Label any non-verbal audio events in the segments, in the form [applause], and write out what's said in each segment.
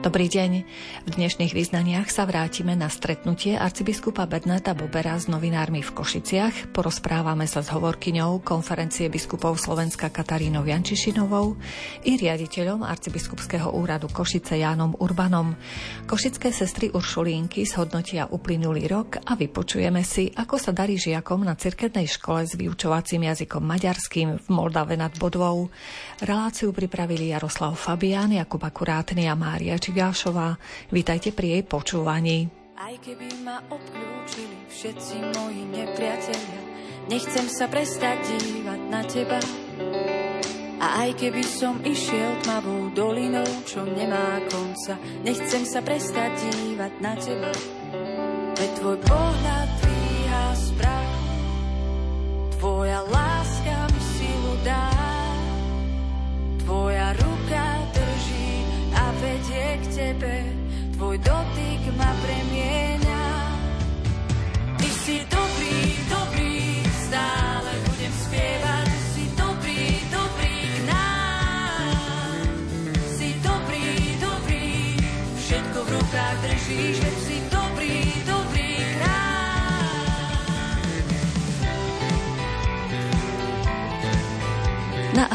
Dobrý deň. V dnešných význaniach sa vrátime na stretnutie arcibiskupa Bernata Bobera s novinármi v Košiciach. Porozprávame sa s hovorkyňou konferencie biskupov Slovenska Katarínou Jančišinovou i riaditeľom arcibiskupského úradu Košice Jánom Urbanom. Košické sestry Uršulínky zhodnotia uplynulý rok a vypočujeme si, ako sa darí žiakom na cirkevnej škole s vyučovacím jazykom maďarským v Moldave nad Bodvou. Reláciu pripravili Jaroslav Fabián, Jakub Akurátny a Mária Čigášová. Vítajte pri jej počúvaní. Aj keby ma obklúčili všetci moji nepriatelia, nechcem sa prestať dívať na teba. A aj keby som išiel tmavou dolinou, čo nemá konca, nechcem sa prestať dívať na teba. Veď tvoj pohľad dvíha správ, tvoja láska mi silu dá, tvoja ruka k tebe, tvoj dotyk ma premieňa.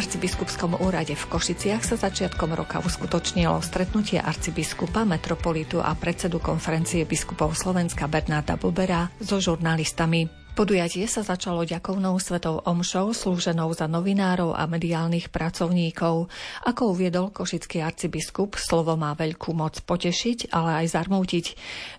Arcibiskupskom úrade v Košiciach sa začiatkom roka uskutočnilo stretnutie arcibiskupa, metropolitu a predsedu konferencie biskupov Slovenska Bernáta Bobera so žurnalistami. Podujatie sa začalo ďakovnou svetou omšou slúženou za novinárov a mediálnych pracovníkov. Ako uviedol košický arcibiskup, slovo má veľkú moc potešiť, ale aj zarmútiť.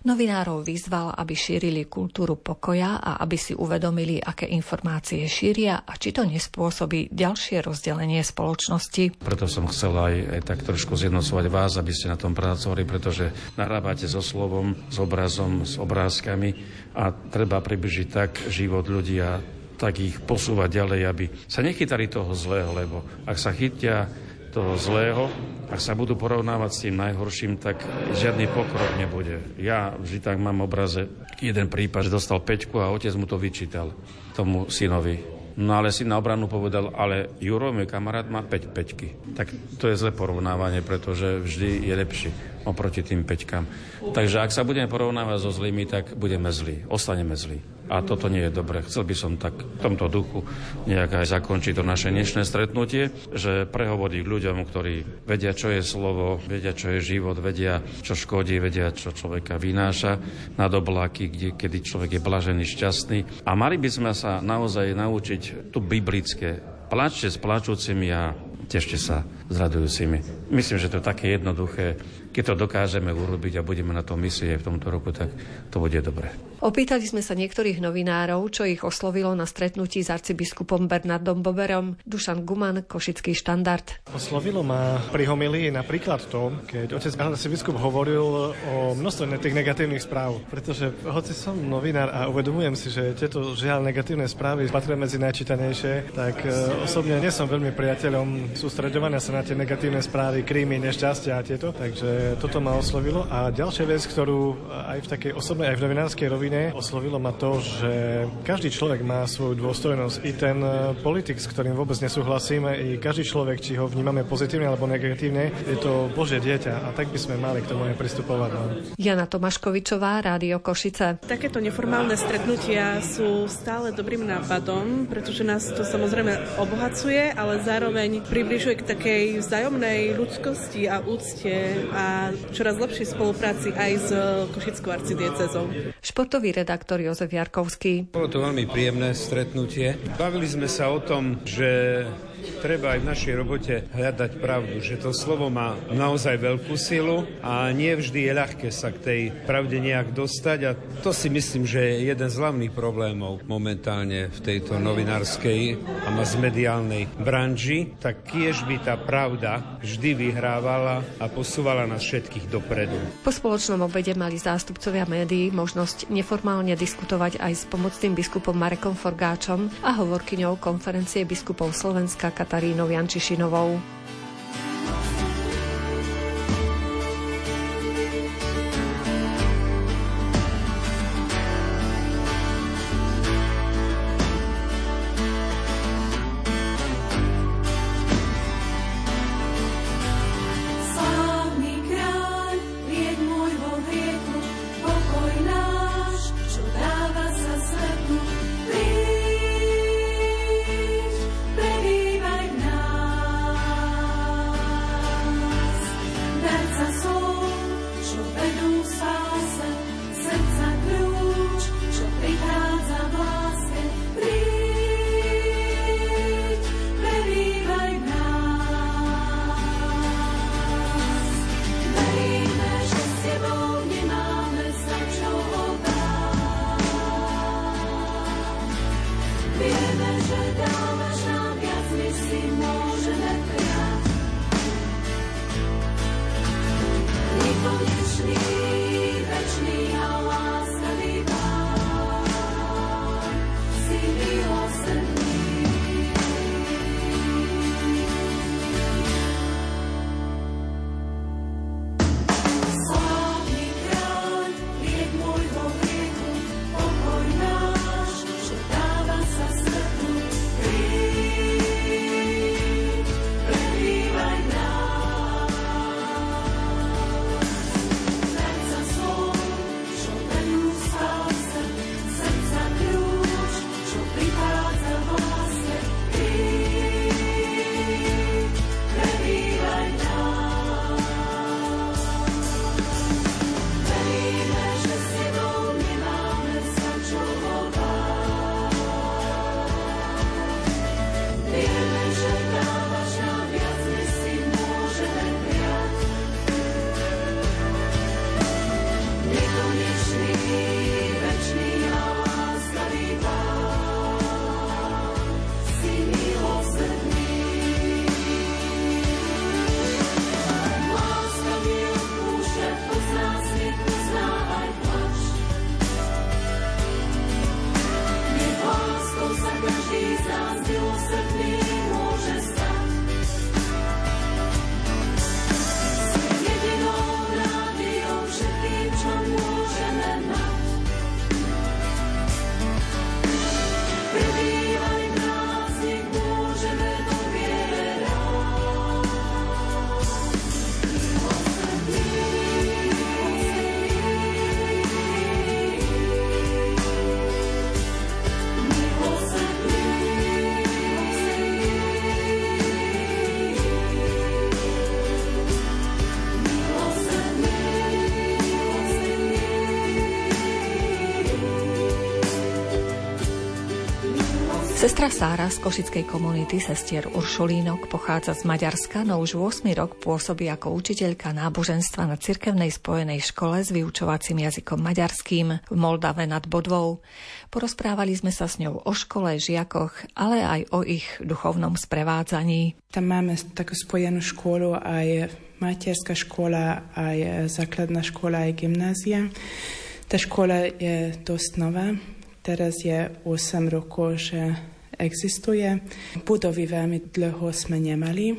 Novinárov vyzval, aby šírili kultúru pokoja a aby si uvedomili, aké informácie šíria a či to nespôsobí ďalšie rozdelenie spoločnosti. Preto som chcel aj, aj tak trošku zjednocovať vás, aby ste na tom pracovali, pretože nahrávate so slovom, s obrazom, s obrázkami a treba približiť tak život ľudí a tak ich posúvať ďalej, aby sa nechytali toho zlého, lebo ak sa chytia toho zlého, ak sa budú porovnávať s tým najhorším, tak žiadny pokrok nebude. Ja vždy tak mám obraze jeden prípad, že dostal peťku a otec mu to vyčítal tomu synovi. No ale si na obranu povedal, ale Juro, môj kamarát, má 5 peťky. Tak to je zlé porovnávanie, pretože vždy je lepší oproti tým peťkám. Takže ak sa budeme porovnávať so zlými, tak budeme zlí, ostaneme zlí. A toto nie je dobre. Chcel by som tak v tomto duchu nejak aj zakončiť to naše dnešné stretnutie, že prehovoriť ľuďom, ktorí vedia, čo je slovo, vedia, čo je život, vedia, čo škodí, vedia, čo človeka vynáša na dobláky, kde, kedy človek je blažený, šťastný. A mali by sme sa naozaj naučiť tu biblické. Plačte s plačúcimi a tešte sa s radujúcimi. Myslím, že to je také jednoduché keď to dokážeme urobiť a budeme na to myslieť v tomto roku, tak to bude dobre. Opýtali sme sa niektorých novinárov, čo ich oslovilo na stretnutí s arcibiskupom Bernardom Boberom. Dušan Guman, Košický štandard. Oslovilo ma pri homilii napríklad to, keď otec arcibiskup hovoril o množstve tých negatívnych správ. Pretože hoci som novinár a uvedomujem si, že tieto žiaľ negatívne správy patria medzi najčítanejšie, tak e, osobne nie som veľmi priateľom sústredovania sa na tie negatívne správy, krímy, nešťastia a tieto. Takže toto ma oslovilo. A ďalšia vec, ktorú aj v takej osobnej, aj v novinárskej rovine oslovilo ma to, že každý človek má svoju dôstojnosť. I ten e, politik, s ktorým vôbec nesúhlasíme, i každý človek, či ho vnímame pozitívne alebo negatívne, je to Bože dieťa a tak by sme mali k tomu aj pristupovať. No. Jana Tomaškovičová, Rádio Košice. Takéto neformálne stretnutia sú stále dobrým nápadom, pretože nás to samozrejme obohacuje, ale zároveň približuje k takej vzájomnej ľudskosti a úcte a čoraz lepšej spolupráci aj s Košickou arcidiecezou. Športový redaktor Jozef Jarkovský. Bolo to veľmi príjemné stretnutie. Bavili sme sa o tom, že treba aj v našej robote hľadať pravdu, že to slovo má naozaj veľkú silu a nie vždy je ľahké sa k tej pravde nejak dostať a to si myslím, že je jeden z hlavných problémov momentálne v tejto novinárskej a masmediálnej branži, tak kiež by tá pravda vždy vyhrávala a posúvala nás všetkých dopredu. Po spoločnom obede mali zástupcovia médií možnosť neformálne diskutovať aj s pomocným biskupom Marekom Forgáčom a hovorkyňou konferencie biskupov Slovenska Katarínou Jančišinovou. Sestra Sára z košickej komunity sestier Uršulínok pochádza z Maďarska, no už 8 rok pôsobí ako učiteľka náboženstva na cirkevnej spojenej škole s vyučovacím jazykom maďarským v Moldave nad Bodvou. Porozprávali sme sa s ňou o škole, žiakoch, ale aj o ich duchovnom sprevádzaní. Tam máme takú spojenú školu, aj materská škola, aj základná škola, aj gymnázia. Tá škola je dosť nová, teraz je 8 rokov, že existuje. Budovy veľmi dlho sme nemali.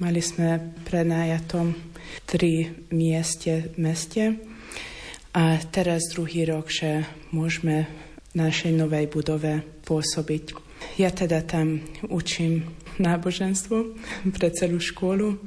Mali sme prenajatom tri mieste v meste a teraz druhý rok, že môžeme v našej novej budove pôsobiť. Ja teda tam učím náboženstvo pre celú školu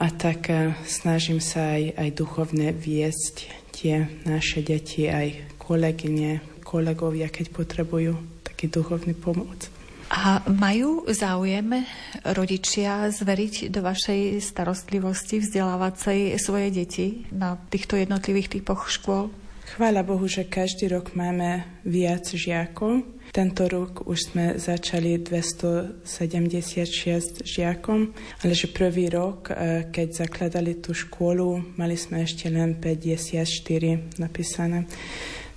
a tak eh, snažím sa aj, aj duchovne viesť tie naše deti, aj kolegyne, kolegovia, keď potrebujú taký duchovný pomoc. A majú záujem rodičia zveriť do vašej starostlivosti vzdelávacej svoje deti na týchto jednotlivých typoch škôl? Chvála Bohu, že každý rok máme viac žiakov. Tento rok už sme začali 276 žiakom, ale že prvý rok, e, keď zakladali tú školu, mali sme ešte len 54 napísané.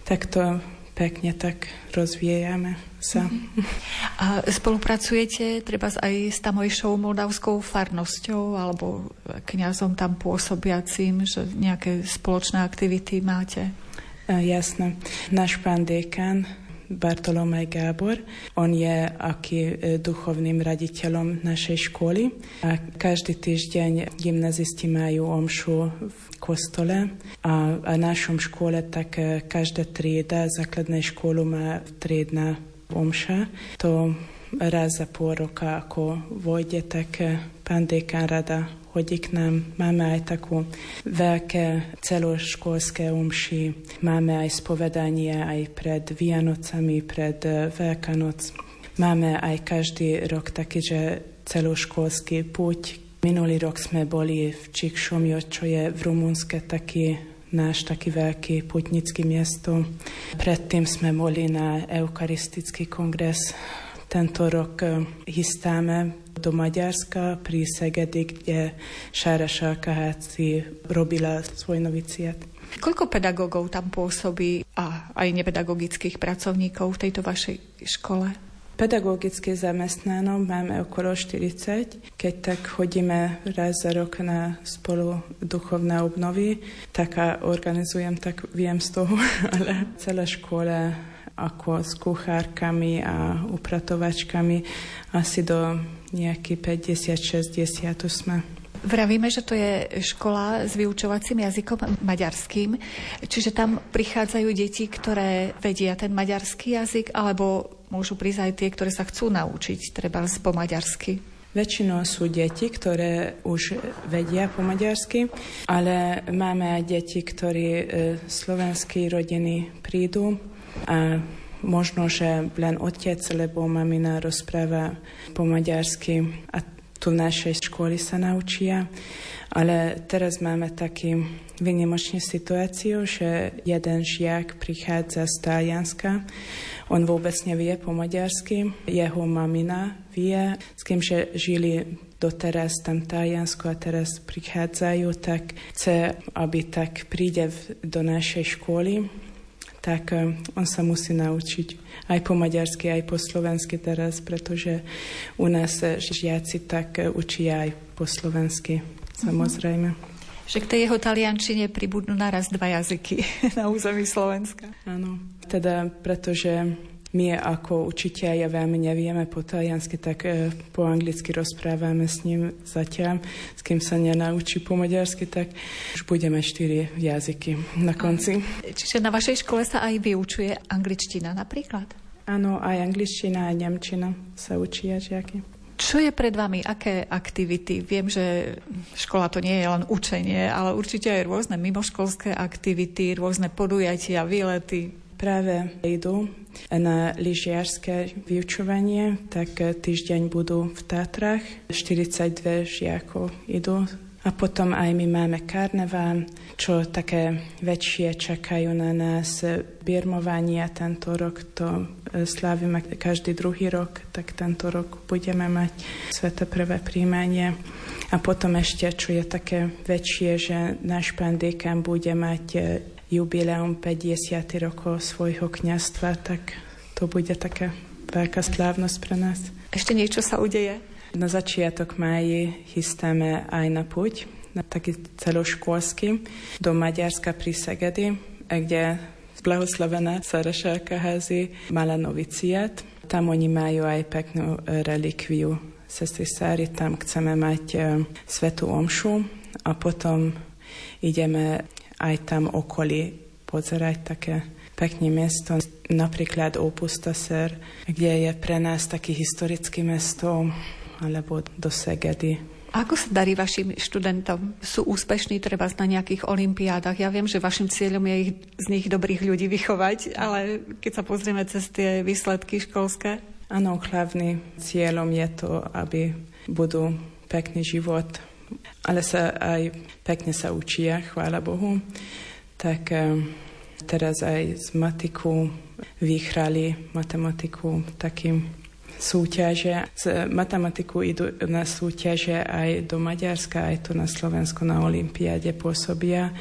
Tak to pekne tak rozvíjame sa. Mm-hmm. A spolupracujete treba aj s tamojšou moldavskou farnosťou alebo kňazom tam pôsobiacím, že nejaké spoločné aktivity máte? Jasné. Náš pán dekan Bartolomej Gábor. On je aký e, duchovným raditeľom našej školy a každý týždeň gymnazisti majú omšu v kostole a, a našom škole tak e, každá trieda základnej školu má triedna omša. To raz za pol roka, ako vojde, tak e, pán dekan rada chodí k nám. Máme aj takú veľké celoškolské umši. Máme aj spovedanie aj pred Vianocami, pred Veľkanoc. Máme aj každý rok taký, že celoškolský púť. Minulý rok sme boli v Čikšomio, čo je v Rumunske taký náš taký veľký putnický miesto. Predtým sme boli na Eucharistický kongres. Tento rok chystáme do Maďarska pri Segedi, kde Šára Šalkaháci robila svoj noviciat. Koľko pedagógov tam pôsobí a aj nepedagogických pracovníkov v tejto vašej škole? Pedagogicky zamestnáno máme okolo 40. Keď tak chodíme raz za rok na spolu duchovné obnovy, tak a organizujem, tak viem z toho, [laughs] ale celá škola ako s kuchárkami a upratovačkami asi do nejaký 50-60 sme. Vravíme, že to je škola s vyučovacím jazykom maďarským, čiže tam prichádzajú deti, ktoré vedia ten maďarský jazyk, alebo môžu prísť aj tie, ktoré sa chcú naučiť, treba po maďarsky. Väčšinou sú deti, ktoré už vedia po maďarsky, ale máme aj deti, ktorí e, slovenskí rodiny prídu a možno, že len otec, lebo mamina rozpráva po maďarsky a tu v našej školy sa naučia. Ale teraz máme taký vynimočnú situáciu, že jeden žiak prichádza z Talianska. On vôbec nevie po maďarsky. Jeho mamina vie, s kým že žili doteraz tam Taliansko a teraz prichádzajú, tak chce, aby tak príde do našej školy tak eh, on sa musí naučiť aj po maďarsky, aj po slovensky teraz, pretože u nás eh, žiaci tak eh, učia aj po slovensky, samozrejme. Mm-hmm. Že k tej jeho taliančine pribudnú naraz dva jazyky [laughs] na území Slovenska. Áno, teda pretože my ako učiteľia veľmi nevieme po taliansky, tak e, po anglicky rozprávame s ním zatiaľ. S kým sa nenaučí po maďarsky, tak už budeme štyri jazyky na konci. Čiže na vašej škole sa aj vyučuje angličtina napríklad? Áno, aj angličtina, aj nemčina sa učia žiaky. Čo je pred vami? Aké aktivity? Viem, že škola to nie je len učenie, ale určite aj rôzne mimoškolské aktivity, rôzne podujatia, výlety. Práve idú na lyžiarské vyučovanie, tak týždeň budú v Tatrach. 42 žiakov idú a potom aj my máme karnevál, čo také väčšie čakajú na nás. Birmovania tento rok to e, slávime každý druhý rok, tak tento rok budeme mať sveté prvé príjmanie. A potom ešte, čo je také väčšie, že náš pán dekan bude mať e, jubileum 50 rokov svojho kniastva, tak to bude taká veľká slávnosť pre nás. Ešte niečo sa udeje? Na začiatok máji chystáme aj na puť, na taký celoškolský, do Maďarska pri Segedy, kde blahoslavená Saraša Kahazi mala noviciat. Tam oni majú aj peknú relikviu sestry Sári, tam chceme mať e, svetú omšu a potom ideme aj tam okolí pozerať také pekné mesto, napríklad Opustaser, kde je pre nás taký historický mesto, alebo do Segedy. Ako sa darí vašim študentom? Sú úspešní treba na nejakých olimpiádach? Ja viem, že vašim cieľom je ich, z nich dobrých ľudí vychovať, ale keď sa pozrieme cez tie výsledky školské? Áno, hlavný cieľom je to, aby budú pekný život, ale sa aj pekne sa učia, chvála Bohu. Tak eh, teraz aj z matiku vyhrali matematiku takým súťaže. Z matematiku idú na súťaže aj do Maďarska, aj tu na Slovensku na Olympiáde pôsobia.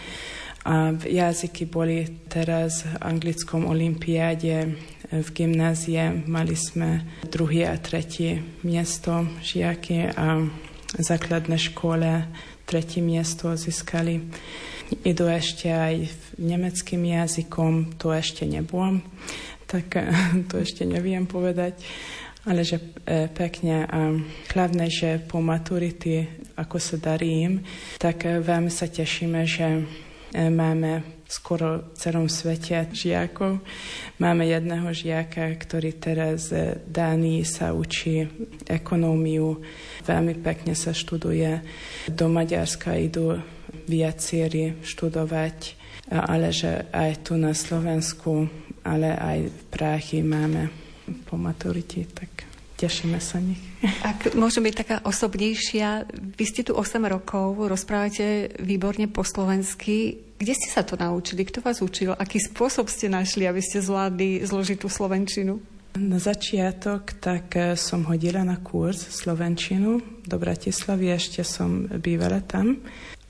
A jazyky boli teraz v anglickom olympiáde v gymnázie. Mali sme druhé a tretie miesto žiaky a v základnej škole tretie miesto získali. Idú ešte aj nemeckým jazykom, to ešte nebolo, tak [laughs] to ešte neviem povedať ale že e, pekne hlavne, že po maturity, ako sa darí im, tak e, veľmi sa tešíme, že máme skoro celom svete žiakov. Máme jedného žiaka, ktorý teraz v Dánii sa učí ekonómiu, veľmi pekne sa študuje. Do Maďarska idú viacieri študovať, ale že aj tu na Slovensku, ale aj v Práchy máme po maturite, tak tešíme sa nich. [laughs] Ak môžem byť taká osobnejšia, vy ste tu 8 rokov, rozprávate výborne po slovensky. Kde ste sa to naučili? Kto vás učil? Aký spôsob ste našli, aby ste zvládli zložitú slovenčinu? Na začiatok tak eh, som hodila na kurz slovenčinu do Bratislavy, ešte som bývala tam,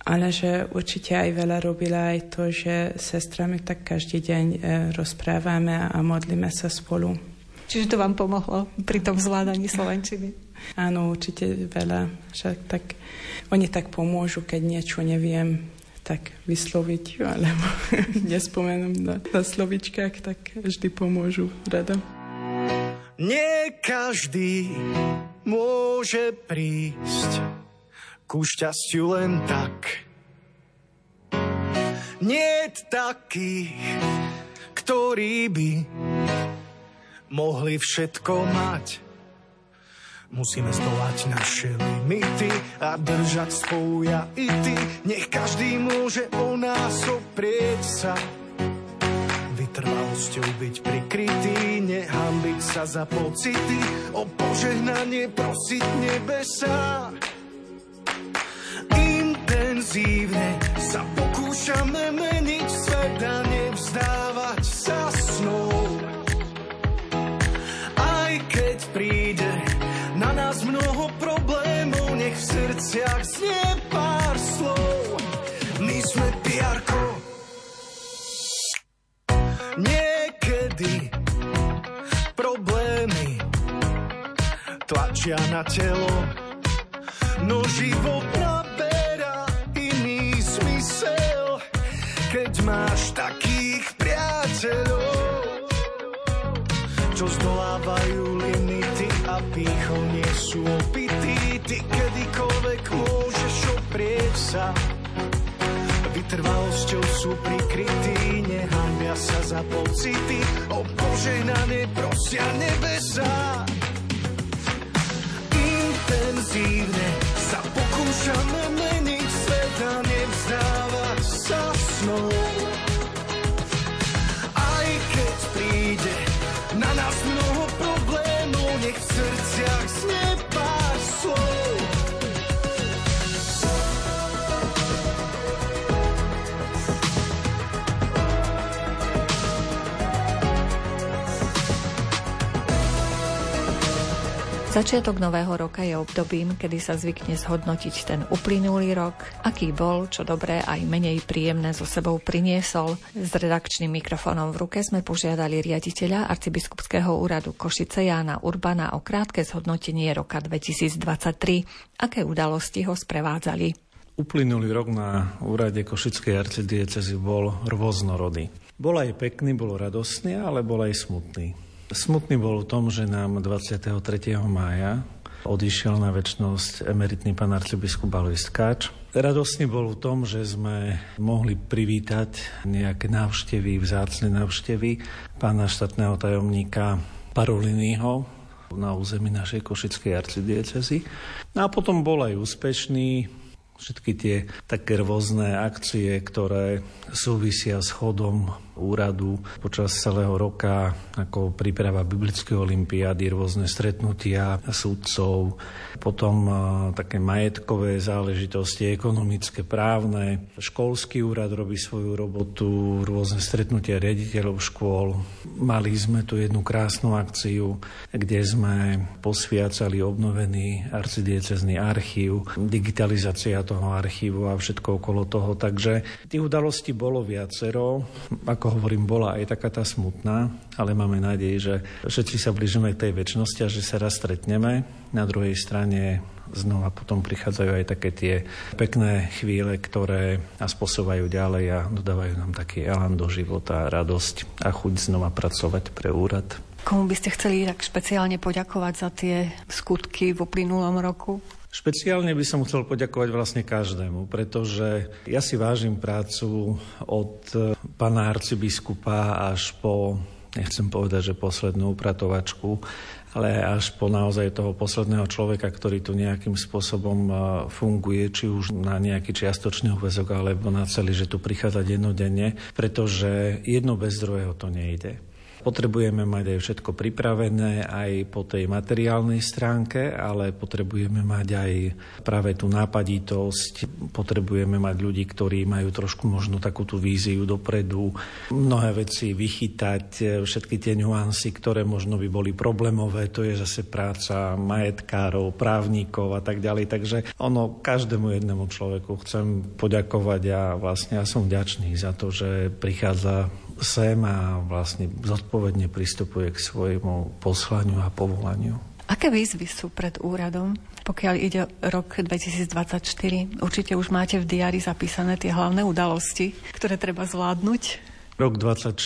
ale že určite aj veľa robila aj to, že sestrami tak každý deň eh, rozprávame a modlíme sa spolu. Čiže to vám pomohlo pri tom zvládaní slovenčiny? Áno, určite veľa. Že tak, oni tak pomôžu, keď niečo neviem tak vysloviť, alebo [laughs] nespomenúť na, na slovičkách, tak vždy pomôžu rada. Nie každý môže prísť ku šťastiu len tak. Nie takých, ktorí by mohli všetko mať. Musíme zdolať naše limity a držať spolu ja i ty. Nech každý môže o nás oprieť sa. Vytrvalosťou byť prikrytý, nehambiť sa za pocity, o požehnanie prosiť nebesa. Intenzívne sa pokúšame meniť svet a nevzdávať v srdciach znie pár slov. My sme piarko. Niekedy problémy tlačia na telo, no život naberá iný smysel, keď máš takých priateľov čo zdolávajú limity a pýchou nie sú opití. Ty kedykoľvek oprieť sa. Vytrvalosťou sú prikrytí, nehambia sa za pocity. O Bože, na ne prosia nebesa. Intenzívne sa pokúšame meniť svet a nevzdávať sa snou. Začiatok nového roka je obdobím, kedy sa zvykne zhodnotiť ten uplynulý rok, aký bol, čo dobré aj menej príjemné so sebou priniesol. S redakčným mikrofónom v ruke sme požiadali riaditeľa arcibiskupského úradu Košice Jána Urbana o krátke zhodnotenie roka 2023. Aké udalosti ho sprevádzali? Uplynulý rok na úrade Košickej arcidiecezy bol rôznorodý. Bol aj pekný, bol radostný, ale bol aj smutný. Smutný bol v tom, že nám 23. mája odišiel na väčšnosť emeritný pán arcibiskup Alois Tkáč. Radostný bol v tom, že sme mohli privítať nejaké návštevy, vzácne návštevy pána štátneho tajomníka Paroliniho na území našej košickej arcidiecezy. No a potom bol aj úspešný, všetky tie také rôzne akcie, ktoré súvisia s chodom úradu počas celého roka, ako príprava biblickej olimpiády, rôzne stretnutia súdcov, potom také majetkové záležitosti, ekonomické, právne. Školský úrad robí svoju robotu, rôzne stretnutia riaditeľov škôl. Mali sme tu jednu krásnu akciu, kde sme posviacali obnovený arcidiecezný archív, digitalizácia toho archívu a všetko okolo toho. Takže tých udalostí bolo viacero. Ako hovorím, bola aj taká tá smutná, ale máme nádej, že všetci sa blížime k tej väčšnosti a že sa raz stretneme. Na druhej strane znova potom prichádzajú aj také tie pekné chvíle, ktoré nás posúvajú ďalej a dodávajú nám taký elán do života, radosť a chuť znova pracovať pre úrad. Komu by ste chceli tak špeciálne poďakovať za tie skutky v uplynulom roku? Špeciálne by som chcel poďakovať vlastne každému, pretože ja si vážim prácu od pána arcibiskupa až po, nechcem povedať, že poslednú upratovačku, ale až po naozaj toho posledného človeka, ktorý tu nejakým spôsobom funguje, či už na nejaký čiastočný úvezok, alebo na celý, že tu prichádza dennodenne, pretože jedno bez druhého to nejde. Potrebujeme mať aj všetko pripravené aj po tej materiálnej stránke, ale potrebujeme mať aj práve tú nápaditosť, potrebujeme mať ľudí, ktorí majú trošku možno takú tú víziu dopredu, mnohé veci vychytať, všetky tie nuancy, ktoré možno by boli problémové, to je zase práca majetkárov, právnikov a tak ďalej. Takže ono každému jednému človeku chcem poďakovať a vlastne ja som vďačný za to, že prichádza sem a vlastne zodpovedne pristupuje k svojmu poslaniu a povolaniu. Aké výzvy sú pred úradom, pokiaľ ide rok 2024? Určite už máte v diári zapísané tie hlavné udalosti, ktoré treba zvládnuť. Rok 24,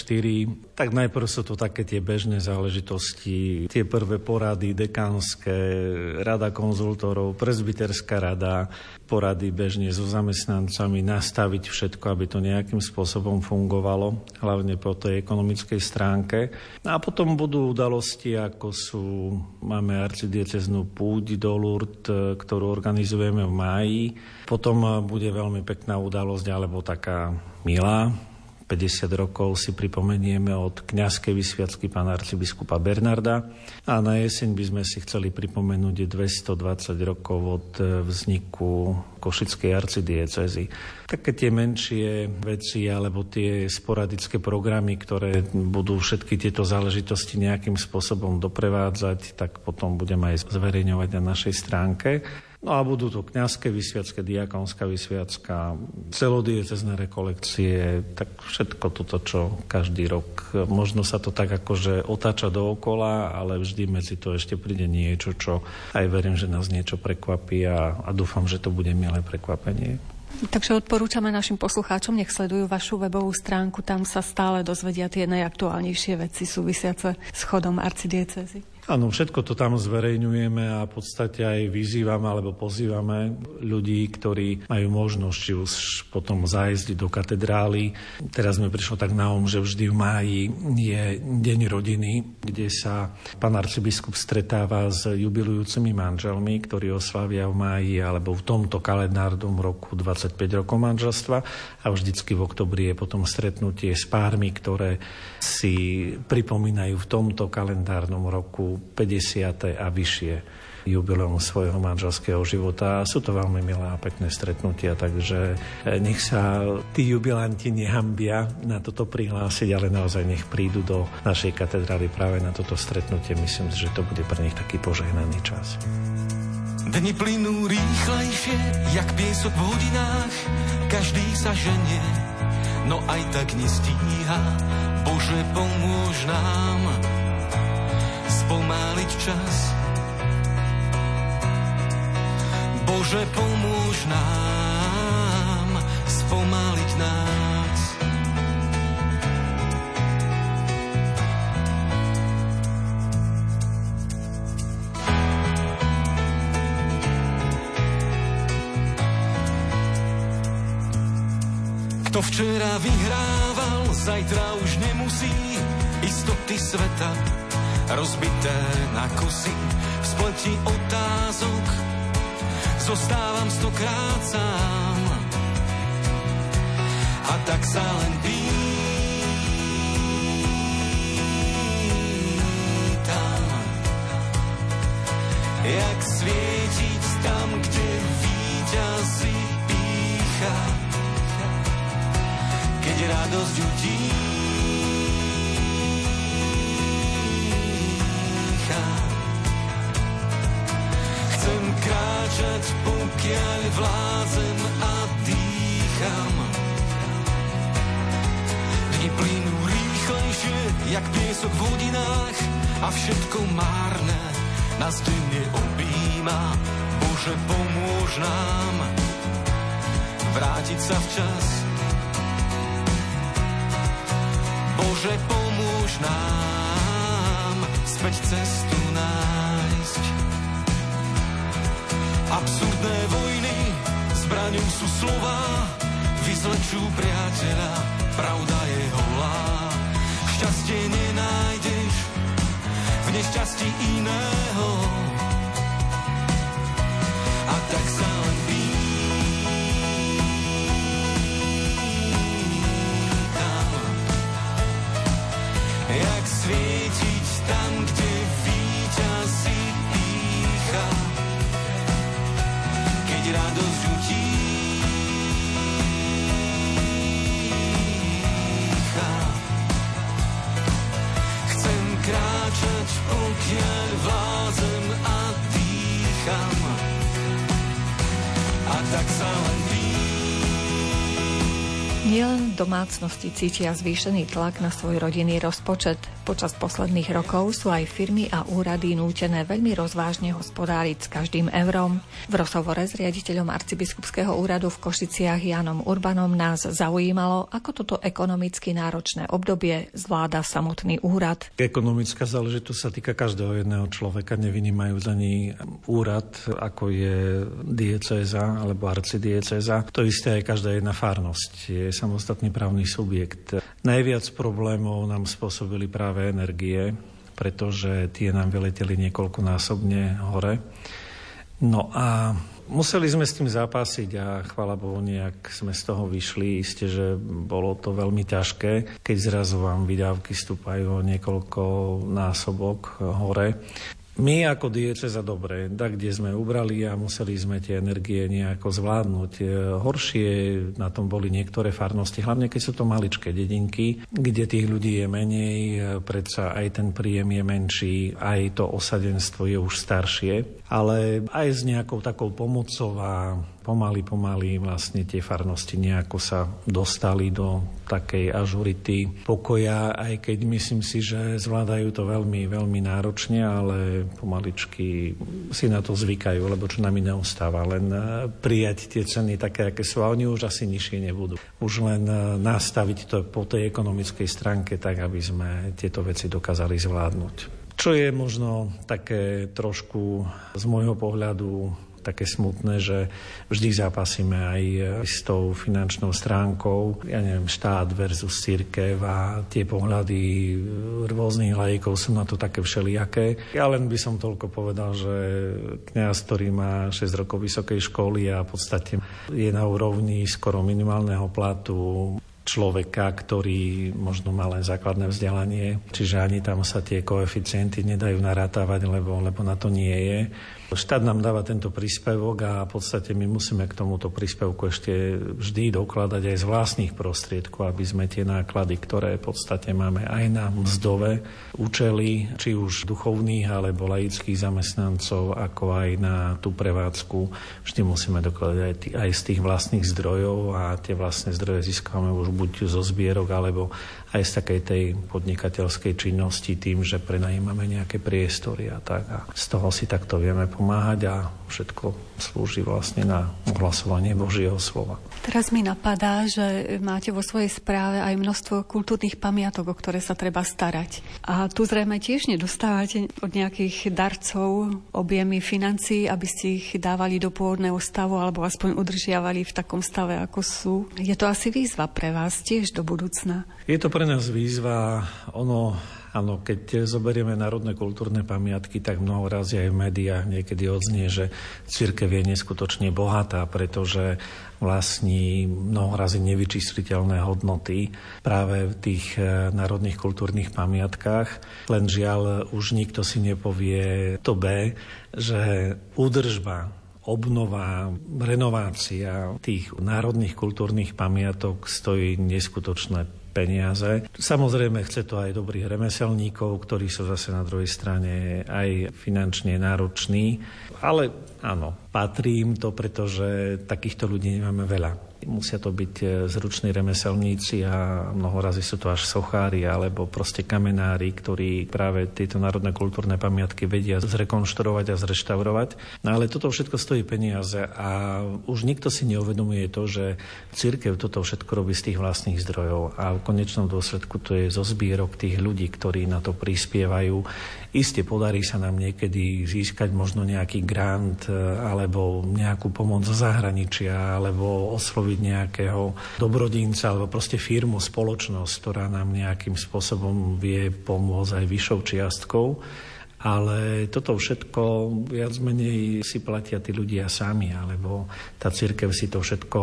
tak najprv sú to také tie bežné záležitosti, tie prvé porady dekánske, rada konzultorov, prezbiterská rada, porady bežne so zamestnancami, nastaviť všetko, aby to nejakým spôsobom fungovalo, hlavne po tej ekonomickej stránke. A potom budú udalosti, ako sú, máme arcidieceznú púť do Lourdes, ktorú organizujeme v máji. Potom bude veľmi pekná udalosť, alebo taká milá, 50 rokov si pripomenieme od kňazskej vysviacky pána arcibiskupa Bernarda a na jeseň by sme si chceli pripomenúť 220 rokov od vzniku Košickej arcidiecezy. Také tie menšie veci alebo tie sporadické programy, ktoré budú všetky tieto záležitosti nejakým spôsobom doprevádzať, tak potom budeme aj zverejňovať na našej stránke. No a budú to kňazské vysviacké, diakonská vysviacka, celodiecezné rekolekcie, tak všetko toto, čo každý rok. Možno sa to tak akože otáča dookola, ale vždy medzi to ešte príde niečo, čo aj verím, že nás niečo prekvapí a, a dúfam, že to bude milé prekvapenie. Takže odporúčame našim poslucháčom, nech sledujú vašu webovú stránku, tam sa stále dozvedia tie najaktuálnejšie veci súvisiace s chodom arcidiecezy. Áno, všetko to tam zverejňujeme a v podstate aj vyzývame alebo pozývame ľudí, ktorí majú možnosť či už potom zájsť do katedrály. Teraz mi prišlo tak na um, že vždy v máji je Deň rodiny, kde sa pán arcibiskup stretáva s jubilujúcimi manželmi, ktorí oslavia v máji alebo v tomto kalendárnom roku 25 rokov manželstva a vždycky v oktobri je potom stretnutie s pármi, ktoré si pripomínajú v tomto kalendárnom roku 50. a vyššie jubileum svojho manželského života. Sú to veľmi milé a pekné stretnutia, takže e, nech sa tí jubilanti nehambia na toto prihlásiť, ale naozaj nech prídu do našej katedrály práve na toto stretnutie. Myslím že to bude pre nich taký požehnaný čas. Dni plynú rýchlejšie, jak piesok v hodinách, každý sa ženie, no aj tak nestíha. Bože, pomôž nám spomáliť čas. Bože, pomôž nám spomáliť nás. Kto včera vyhrával, zajtra už nemusí istoty sveta rozbité na kusy v spleti otázok. Zostávam stokrát sám a tak sa len pýtam, jak svietiť tam, kde víťazí pícha, keď radosť utíka. Kráčať, pokiaľ vládzem a dýcham. Dni plynú rýchlejšie, jak piesok v hodinách a všetko márne nás denne objíma. Bože, pomôž nám vrátiť sa včas. Bože, pomôž nám späť cestu Absurdné vojny, zbraňou sú slova, vyzlečú priateľa, pravda je holá. Šťastie nenájdeš v nešťastí iného. A tak sa len pýtam, jak svietiť pokiaľ vládzem a dýcham. A tak Nielen domácnosti cítia zvýšený tlak na svoj rodinný rozpočet. Počas posledných rokov sú aj firmy a úrady nútené veľmi rozvážne hospodáriť s každým eurom. V rozhovore s riaditeľom arcibiskupského úradu v Košiciach Janom Urbanom nás zaujímalo, ako toto ekonomicky náročné obdobie zvláda samotný úrad. Ekonomická záležitosť sa týka každého jedného človeka, nevynímajú ani úrad, ako je diecéza alebo arcidiecéza. To isté aj každá jedna farnosť. Je samostatný právny subjekt. Najviac problémov nám spôsobili práve energie, pretože tie nám vyleteli niekoľkonásobne hore. No a museli sme s tým zápasiť a chvala Bohu, nejak sme z toho vyšli. Isté, že bolo to veľmi ťažké, keď zrazu vám vydávky stúpajú o niekoľko násobok hore. My ako dieceza dobre, tak kde sme ubrali a museli sme tie energie nejako zvládnuť. E, horšie na tom boli niektoré farnosti, hlavne keď sú to maličké dedinky, kde tých ľudí je menej, e, predsa aj ten príjem je menší, aj to osadenstvo je už staršie, ale aj s nejakou takou pomocou a pomaly, pomaly vlastne tie farnosti nejako sa dostali do takej ažurity pokoja, aj keď myslím si, že zvládajú to veľmi, veľmi náročne, ale pomaličky si na to zvykajú, lebo čo nám neustáva, len e, prijať tie ceny také, aké sú a oni už asi nižšie nebudú. Už len e, nastaviť to po tej ekonomickej stránke tak, aby sme tieto veci dokázali zvládnuť. Čo je možno také trošku z môjho pohľadu také smutné, že vždy zápasíme aj s tou finančnou stránkou, ja neviem, štát versus církev a tie pohľady rôznych lajkov sú na to také všelijaké. Ja len by som toľko povedal, že kňaz, ktorý má 6 rokov vysokej školy a v podstate je na úrovni skoro minimálneho platu, človeka, ktorý možno má len základné vzdelanie, čiže ani tam sa tie koeficienty nedajú narátavať, lebo, lebo na to nie je. Štát nám dáva tento príspevok a v podstate my musíme k tomuto príspevku ešte vždy dokladať aj z vlastných prostriedkov, aby sme tie náklady, ktoré v podstate máme aj na mzdové účely, či už duchovných alebo laických zamestnancov, ako aj na tú prevádzku, vždy musíme dokladať aj, tý, aj z tých vlastných zdrojov a tie vlastné zdroje získame už buď zo zbierok alebo aj z takej tej podnikateľskej činnosti tým, že prenajímame nejaké priestory a tak. A z toho si takto vieme pomáhať a všetko slúži vlastne na ohlasovanie Božieho slova. Teraz mi napadá, že máte vo svojej správe aj množstvo kultúrnych pamiatok, o ktoré sa treba starať. A tu zrejme tiež nedostávate od nejakých darcov objemy financií, aby ste ich dávali do pôvodného stavu alebo aspoň udržiavali v takom stave, ako sú. Je to asi výzva pre vás tiež do budúcna. Je to pre nás výzva. Ono Áno, keď zoberieme národné kultúrne pamiatky, tak mnoho razy aj v médiách niekedy odznie, že církev je neskutočne bohatá, pretože vlastní mnoho razy nevyčísliteľné hodnoty práve v tých e, národných kultúrnych pamiatkách. Len žiaľ, už nikto si nepovie to B, že údržba obnova, renovácia tých národných kultúrnych pamiatok stojí neskutočné peniaze. Samozrejme chce to aj dobrých remeselníkov, ktorí sú zase na druhej strane aj finančne nároční, ale áno, patrí im to, pretože takýchto ľudí nemáme veľa. Musia to byť e, zruční remeselníci a mnoho razy sú to až sochári alebo proste kamenári, ktorí práve tieto národné kultúrne pamiatky vedia zrekonštruovať a zreštaurovať. No ale toto všetko stojí peniaze a už nikto si neuvedomuje to, že církev toto všetko robí z tých vlastných zdrojov a v konečnom dôsledku to je zo zbierok tých ľudí, ktorí na to prispievajú. Isté podarí sa nám niekedy získať možno nejaký grant e, alebo nejakú pomoc zo zahraničia alebo osloviť nejakého dobrodinca alebo proste firmu, spoločnosť, ktorá nám nejakým spôsobom vie pomôcť aj vyššou čiastkou. Ale toto všetko viac menej si platia tí ľudia sami, alebo tá církev si to všetko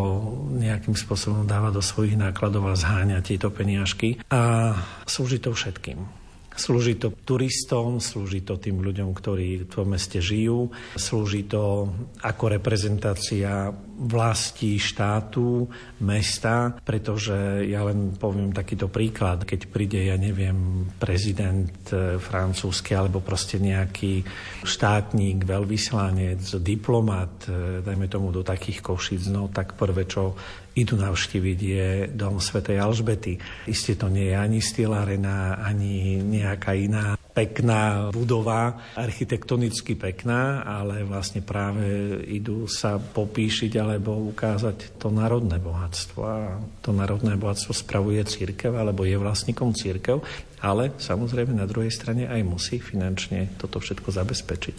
nejakým spôsobom dáva do svojich nákladov a zháňa tieto peniažky a slúži to všetkým. Slúži to turistom, slúži to tým ľuďom, ktorí v tom meste žijú, slúži to ako reprezentácia vlasti štátu, mesta, pretože ja len poviem takýto príklad, keď príde, ja neviem, prezident e, francúzsky alebo proste nejaký štátnik, veľvyslanec, diplomat, e, dajme tomu do takých košic, no tak prvé, čo idú navštíviť, je dom svätej Alžbety. Isté to nie je ani stielarena, ani nejaká iná pekná budova, architektonicky pekná, ale vlastne práve idú sa popíšiť alebo ukázať to národné bohatstvo. A to národné bohatstvo spravuje církev alebo je vlastníkom církev, ale samozrejme na druhej strane aj musí finančne toto všetko zabezpečiť.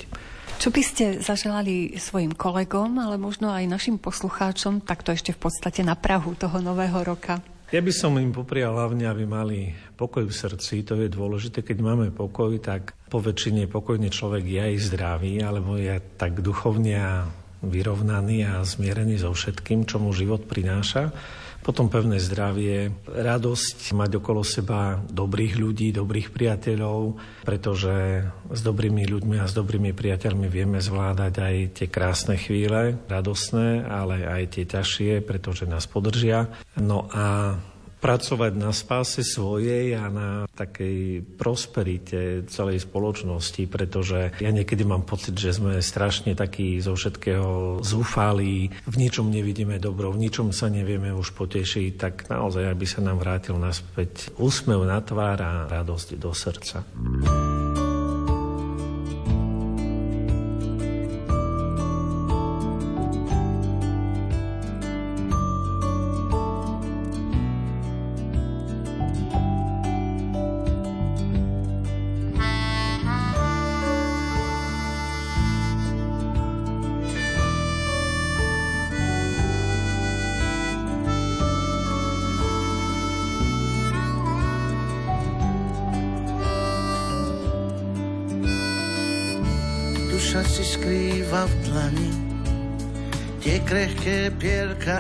Čo by ste zaželali svojim kolegom, ale možno aj našim poslucháčom, takto ešte v podstate na Prahu toho nového roka? Ja by som im poprial hlavne, aby mali pokoj v srdci. To je dôležité. Keď máme pokoj, tak po väčšine pokojný človek je aj zdravý, alebo je tak duchovne vyrovnaný a zmierený so všetkým, čo mu život prináša. Potom pevné zdravie, radosť mať okolo seba dobrých ľudí, dobrých priateľov, pretože s dobrými ľuďmi a s dobrými priateľmi vieme zvládať aj tie krásne chvíle, radosné, ale aj tie ťažšie, pretože nás podržia. No a pracovať na spáse svojej a na takej prosperite celej spoločnosti, pretože ja niekedy mám pocit, že sme strašne takí zo všetkého zúfali, v ničom nevidíme dobro, v ničom sa nevieme už potešiť, tak naozaj, aby sa nám vrátil naspäť úsmev na tvár a radosť do srdca.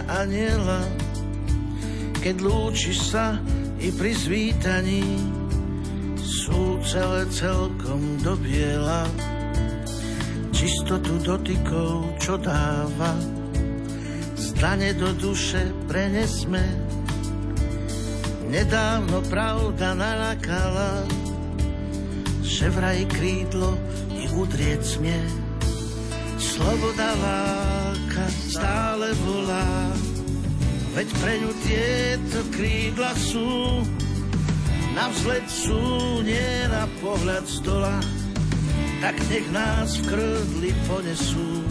Aniela, keď lúči sa i pri zvítaní, sú celé celkom do biela. Čistotu dotykov, čo dáva, zdane do duše prenesme. Nedávno pravda nalakala, že vraj krídlo i udrieť smie. Sloboda láka stále volá, veď pre ňu tieto krídla sú, na vzlet sú, nie na pohľad z dola, tak nech nás v krdli ponesú.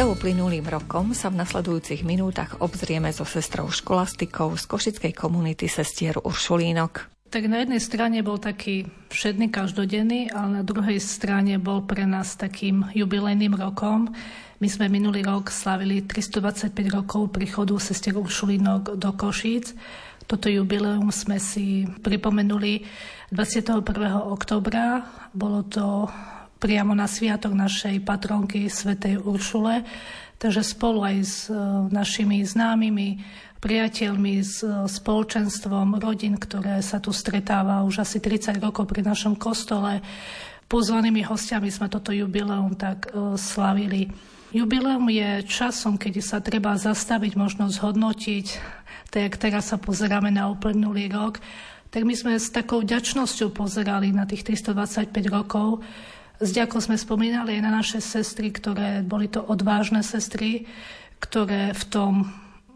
Za uplynulým rokom sa v nasledujúcich minútach obzrieme so sestrou školastikou z košickej komunity sestier Uršulínok. Tak na jednej strane bol taký všedný každodenný, ale na druhej strane bol pre nás takým jubilejným rokom. My sme minulý rok slavili 325 rokov príchodu sestier Uršulínok do Košíc. Toto jubileum sme si pripomenuli 21. oktobra. Bolo to priamo na sviatok našej patronky svätej Uršule. Takže spolu aj s e, našimi známymi, priateľmi, s e, spoločenstvom rodín, ktoré sa tu stretáva už asi 30 rokov pri našom kostole, pozvanými hostiami sme toto jubileum tak e, slavili. Jubileum je časom, keď sa treba zastaviť, možno zhodnotiť, tak teraz sa pozeráme na uplynulý rok, tak my sme s takou ďačnosťou pozerali na tých 325 rokov, s ďakou sme spomínali aj na naše sestry, ktoré boli to odvážne sestry, ktoré v tom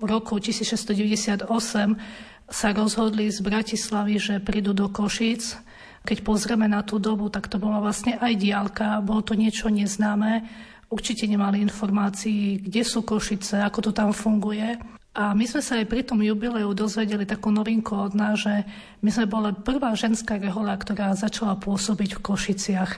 roku 1698 sa rozhodli z Bratislavy, že prídu do Košíc. Keď pozrieme na tú dobu, tak to bola vlastne aj diálka, bolo to niečo neznáme. Určite nemali informácií, kde sú Košice, ako to tam funguje. A my sme sa aj pri tom jubileu dozvedeli takú novinku od nás, že my sme boli prvá ženská rehoľa, ktorá začala pôsobiť v Košiciach.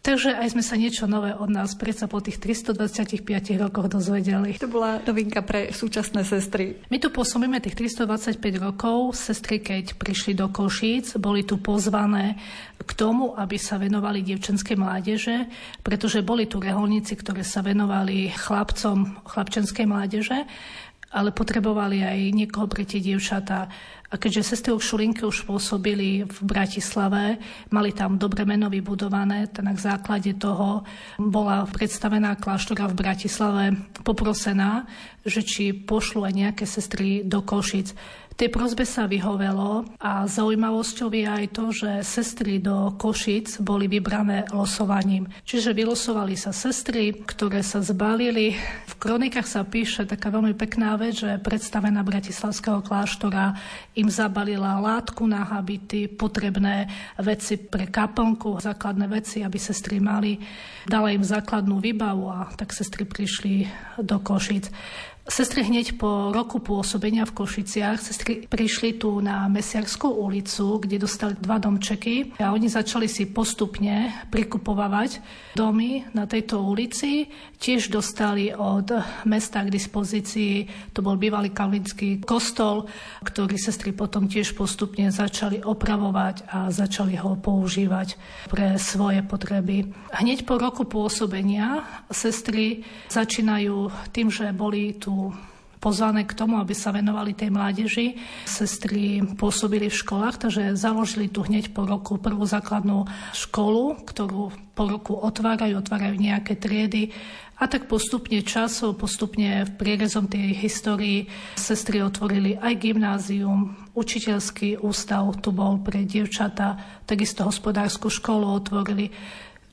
Takže aj sme sa niečo nové od nás predsa po tých 325 rokoch dozvedeli. To bola novinka pre súčasné sestry. My tu pôsobíme tých 325 rokov. Sestry, keď prišli do Košíc, boli tu pozvané k tomu, aby sa venovali dievčenskej mládeže, pretože boli tu reholníci, ktorí sa venovali chlapcom chlapčenskej mládeže ale potrebovali aj niekoho pre tie dievčatá. A keďže sestry Šulinky už pôsobili v Bratislave, mali tam dobre meno vybudované, tak na základe toho bola predstavená kláštora v Bratislave poprosená, že či pošlu aj nejaké sestry do Košic. Tej prozbe sa vyhovelo a zaujímavosťou je aj to, že sestry do Košic boli vybrané losovaním. Čiže vylosovali sa sestry, ktoré sa zbalili. V kronikách sa píše taká veľmi pekná vec, že predstavená Bratislavského kláštora im zabalila látku na habity, potrebné veci pre kaplnku, základné veci, aby sestry mali. Dala im základnú výbavu a tak sestry prišli do Košic. Sestry hneď po roku pôsobenia v Košiciach, sestry prišli tu na Mesiarskú ulicu, kde dostali dva domčeky a oni začali si postupne prikupovať domy na tejto ulici. Tiež dostali od mesta k dispozícii, to bol bývalý kalvinský kostol, ktorý sestry potom tiež postupne začali opravovať a začali ho používať pre svoje potreby. Hneď po roku pôsobenia sestry začínajú tým, že boli tu pozvané k tomu, aby sa venovali tej mládeži. Sestry pôsobili v školách, takže založili tu hneď po roku prvú základnú školu, ktorú po roku otvárajú, otvárajú nejaké triedy a tak postupne časov, postupne v prierezom tej histórii sestry otvorili aj gymnázium, učiteľský ústav tu bol pre dievčata, takisto hospodárskú školu otvorili.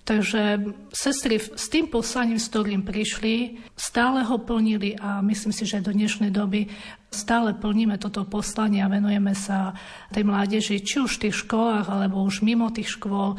Takže sestry s tým poslaním, s ktorým prišli, stále ho plnili a myslím si, že do dnešnej doby stále plníme toto poslanie a venujeme sa tej mládeži, či už v tých školách, alebo už mimo tých škôl.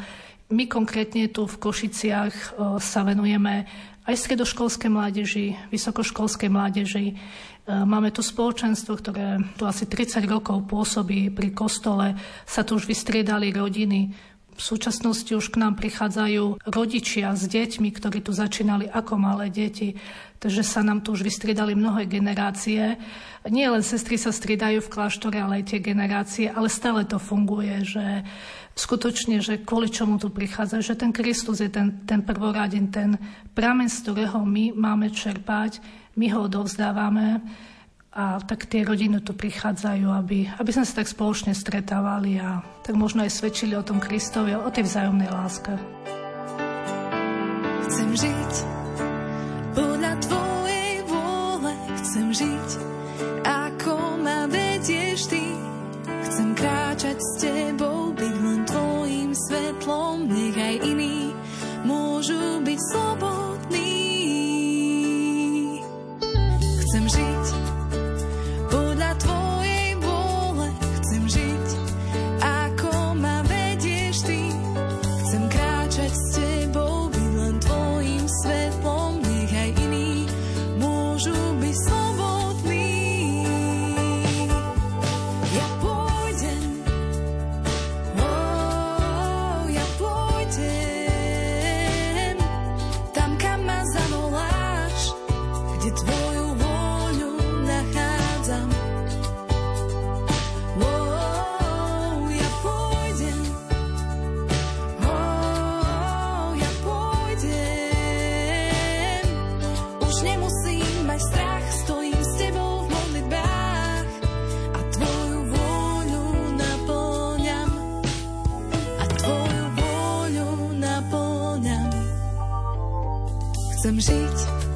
My konkrétne tu v Košiciach sa venujeme aj stredoškolskej mládeži, vysokoškolskej mládeži. Máme tu spoločenstvo, ktoré tu asi 30 rokov pôsobí pri kostole, sa tu už vystriedali rodiny, v súčasnosti už k nám prichádzajú rodičia s deťmi, ktorí tu začínali ako malé deti, takže sa nám tu už vystriedali mnohé generácie. Nie len sestry sa striedajú v kláštore, ale aj tie generácie, ale stále to funguje, že skutočne, že kvôli čomu tu prichádza, že ten Kristus je ten, ten prvoradin, ten pramen, z ktorého my máme čerpať, my ho odovzdávame a tak tie rodiny tu prichádzajú, aby, aby sme sa tak spoločne stretávali a tak možno aj svedčili o tom Kristovi, o tej vzájomnej láske. Chcem žiť podľa Tvojej vôle, chcem žiť chcem žiť.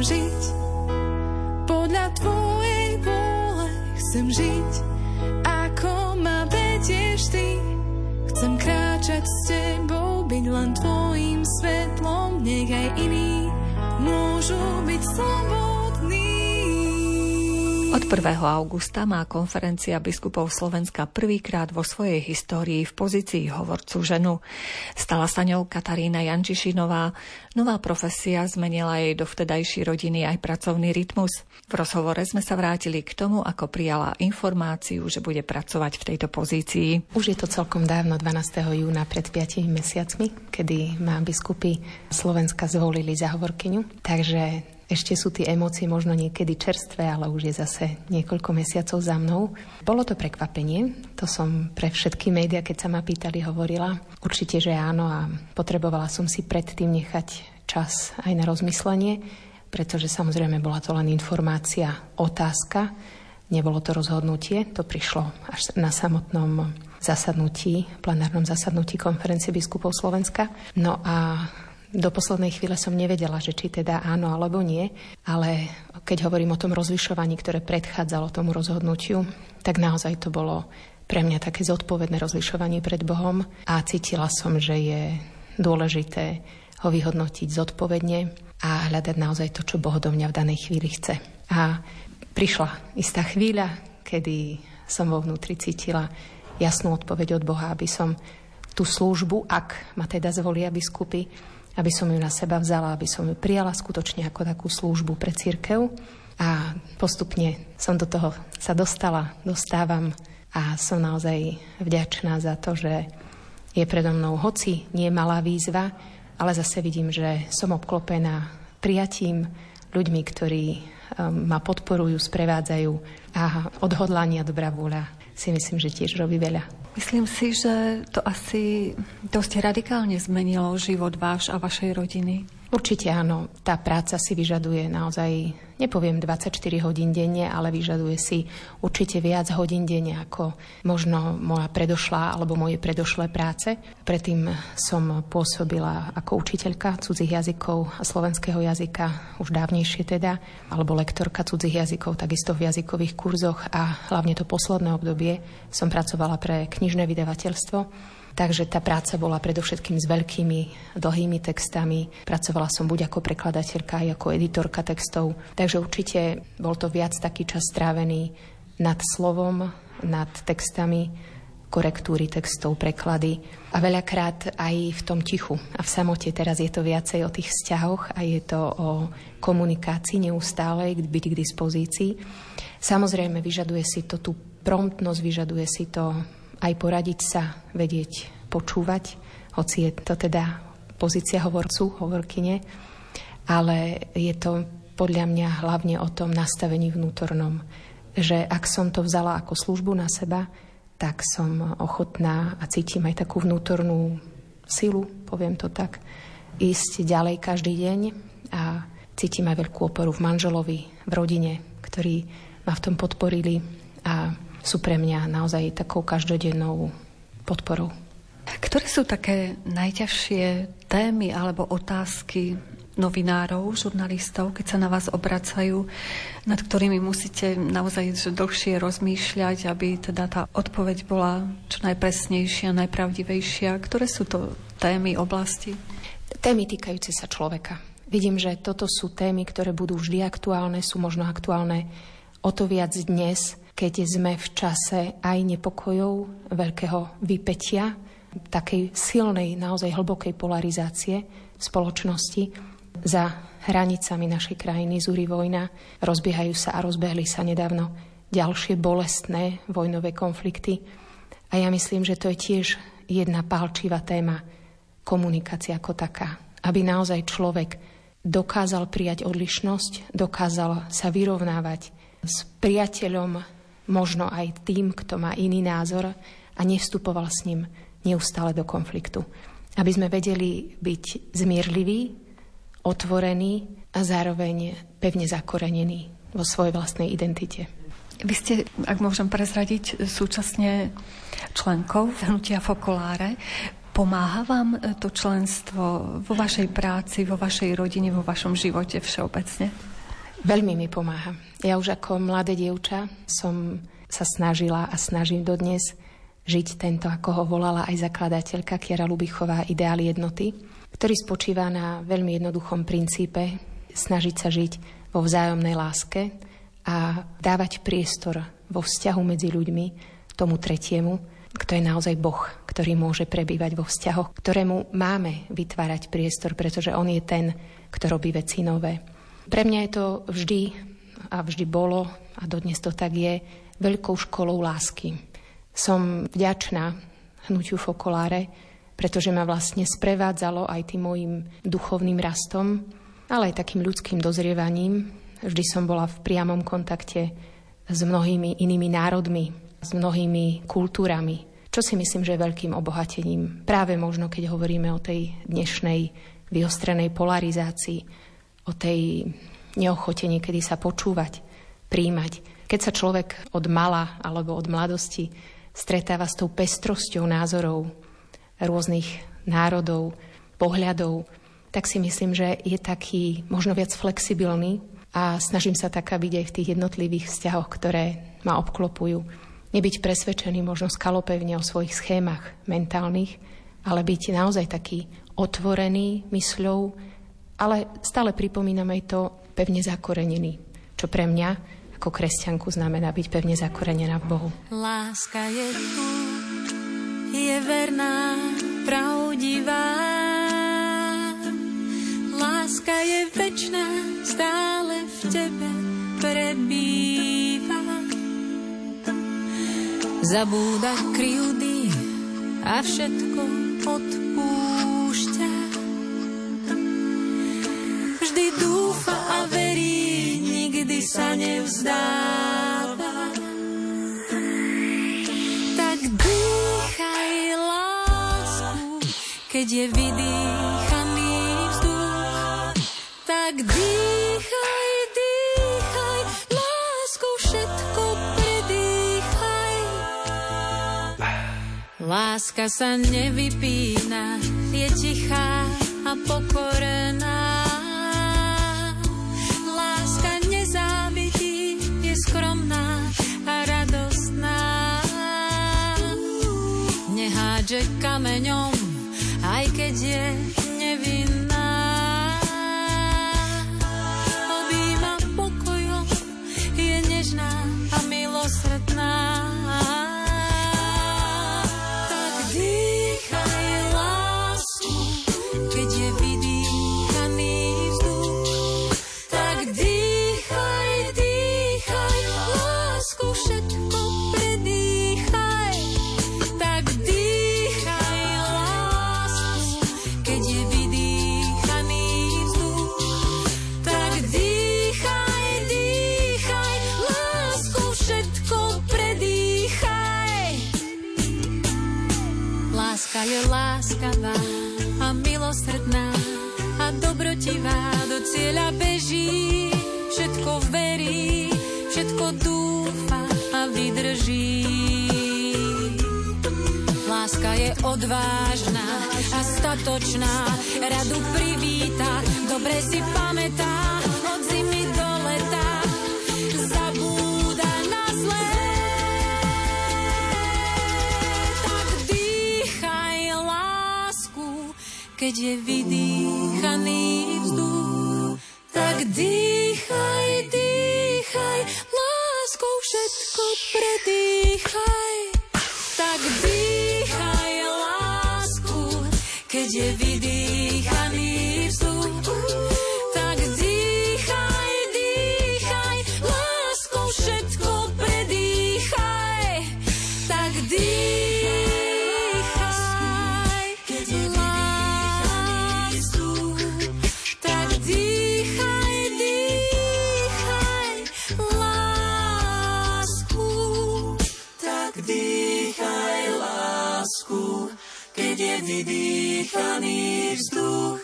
Žiť podľa tvojej vôle, chcem žiť ako ma vedieš ty. Chcem kráčať s tebou, byť len tvojim svetlom, nech aj iní môžu byť slobodní. Od 1. augusta má konferencia biskupov Slovenska prvýkrát vo svojej histórii v pozícii hovorcu ženu. Stala sa ňou Katarína Jančišinová. Nová profesia zmenila jej do vtedajší rodiny aj pracovný rytmus. V rozhovore sme sa vrátili k tomu, ako prijala informáciu, že bude pracovať v tejto pozícii. Už je to celkom dávno, 12. júna pred 5 mesiacmi, kedy má biskupy Slovenska zvolili za hovorkyňu. Takže ešte sú tie emócie možno niekedy čerstvé, ale už je zase niekoľko mesiacov za mnou. Bolo to prekvapenie, to som pre všetky médiá, keď sa ma pýtali, hovorila. Určite, že áno a potrebovala som si predtým nechať čas aj na rozmyslenie, pretože samozrejme bola to len informácia, otázka, nebolo to rozhodnutie, to prišlo až na samotnom zasadnutí, plenárnom zasadnutí konferencie biskupov Slovenska. No a do poslednej chvíle som nevedela, že či teda áno alebo nie, ale keď hovorím o tom rozlišovaní, ktoré predchádzalo tomu rozhodnutiu, tak naozaj to bolo pre mňa také zodpovedné rozlišovanie pred Bohom a cítila som, že je dôležité ho vyhodnotiť zodpovedne a hľadať naozaj to, čo Boh do mňa v danej chvíli chce. A prišla istá chvíľa, kedy som vo vnútri cítila jasnú odpoveď od Boha, aby som tú službu, ak ma teda zvolia biskupy, aby som ju na seba vzala, aby som ju prijala skutočne ako takú službu pre církev. A postupne som do toho sa dostala, dostávam a som naozaj vďačná za to, že je predo mnou hoci nie malá výzva, ale zase vidím, že som obklopená prijatím, ľuďmi, ktorí um, ma podporujú, sprevádzajú a odhodlania dobrá vôľa si myslím, že tiež robí veľa. Myslím si, že to asi dosť radikálne zmenilo život váš a vašej rodiny. Určite áno. Tá práca si vyžaduje naozaj, nepoviem 24 hodín denne, ale vyžaduje si určite viac hodín denne ako možno moja predošlá alebo moje predošlé práce. Predtým som pôsobila ako učiteľka cudzích jazykov a slovenského jazyka, už dávnejšie teda, alebo lektorka cudzích jazykov, takisto v jazykových kurzoch a hlavne to posledné obdobie som pracovala pre knižné vydavateľstvo Takže tá práca bola predovšetkým s veľkými, dlhými textami. Pracovala som buď ako prekladateľka, aj ako editorka textov. Takže určite bol to viac taký čas strávený nad slovom, nad textami, korektúry textov, preklady a veľakrát aj v tom tichu. A v samote teraz je to viacej o tých vzťahoch a je to o komunikácii neustálej, byť k dispozícii. Samozrejme, vyžaduje si to tú promptnosť, vyžaduje si to aj poradiť sa, vedieť počúvať, hoci je to teda pozícia hovorcu, hovorkyne, ale je to podľa mňa hlavne o tom nastavení vnútornom, že ak som to vzala ako službu na seba, tak som ochotná a cítim aj takú vnútornú silu, poviem to tak, ísť ďalej každý deň a cítim aj veľkú oporu v manželovi, v rodine, ktorí ma v tom podporili a sú pre mňa naozaj takou každodennou podporou. Ktoré sú také najťažšie témy alebo otázky novinárov, žurnalistov, keď sa na vás obracajú, nad ktorými musíte naozaj dlhšie rozmýšľať, aby teda tá odpoveď bola čo najpresnejšia, najpravdivejšia. Ktoré sú to témy, oblasti? Témy týkajúce sa človeka. Vidím, že toto sú témy, ktoré budú vždy aktuálne, sú možno aktuálne o to viac dnes, keď sme v čase aj nepokojov, veľkého vypetia, takej silnej, naozaj hlbokej polarizácie spoločnosti za hranicami našej krajiny zúri vojna, rozbiehajú sa a rozbehli sa nedávno ďalšie bolestné vojnové konflikty. A ja myslím, že to je tiež jedna palčivá téma komunikácia ako taká. Aby naozaj človek dokázal prijať odlišnosť, dokázal sa vyrovnávať s priateľom možno aj tým, kto má iný názor a nevstupoval s ním neustále do konfliktu. Aby sme vedeli byť zmierliví, otvorení a zároveň pevne zakorenení vo svojej vlastnej identite. Vy ste, ak môžem prezradiť, súčasne členkou hnutia Fokoláre. Pomáha vám to členstvo vo vašej práci, vo vašej rodine, vo vašom živote všeobecne? Veľmi mi pomáha. Ja už ako mladé dievča som sa snažila a snažím dodnes žiť tento, ako ho volala aj zakladateľka Kiera Lubichová, ideál jednoty, ktorý spočíva na veľmi jednoduchom princípe snažiť sa žiť vo vzájomnej láske a dávať priestor vo vzťahu medzi ľuďmi tomu tretiemu, kto je naozaj Boh, ktorý môže prebývať vo vzťahoch, ktorému máme vytvárať priestor, pretože On je ten, kto robí veci nové. Pre mňa je to vždy a vždy bolo, a dodnes to tak je, veľkou školou lásky. Som vďačná hnutiu Fokoláre, pretože ma vlastne sprevádzalo aj tým môjim duchovným rastom, ale aj takým ľudským dozrievaním. Vždy som bola v priamom kontakte s mnohými inými národmi, s mnohými kultúrami, čo si myslím, že je veľkým obohatením. Práve možno, keď hovoríme o tej dnešnej vyostrenej polarizácii, o tej neochote niekedy sa počúvať, príjmať. Keď sa človek od mala alebo od mladosti stretáva s tou pestrosťou názorov rôznych národov, pohľadov, tak si myslím, že je taký možno viac flexibilný a snažím sa taká byť aj v tých jednotlivých vzťahoch, ktoré ma obklopujú. Nebyť presvedčený možno skalopevne o svojich schémach mentálnych, ale byť naozaj taký otvorený mysľou, ale stále pripomínam aj to pevne zakorenený, čo pre mňa ako kresťanku znamená byť pevne zakorenená v Bohu. Láska je tu, je verná, pravdivá. Láska je večná, stále v tebe prebýva. Zabúda kryjúdy a všetko odpúšťa. Vždy dúfa a verí, nikdy sa nevzdáva. Tak dýchaj lásku, keď je vydýchaný vzduch. Tak dýchaj, dýchaj, lásku všetko predýchaj. Láska sa nevypína, je tichá a pokorená. Hádže kameňom, aj keď je cieľa beží. Všetko verí, všetko dúfa a vydrží. Láska je odvážna a statočná, radu privíta, dobre si pamätá, od zimy do leta zabúda na zlé. Tak dýchaj lásku, keď je vydýchaný vzduch. Tak dýchaj, dýchaj, láskou všetko predýchaj. Tak dýchaj lásku, keď je vydýchaný vydýchaný vzduch.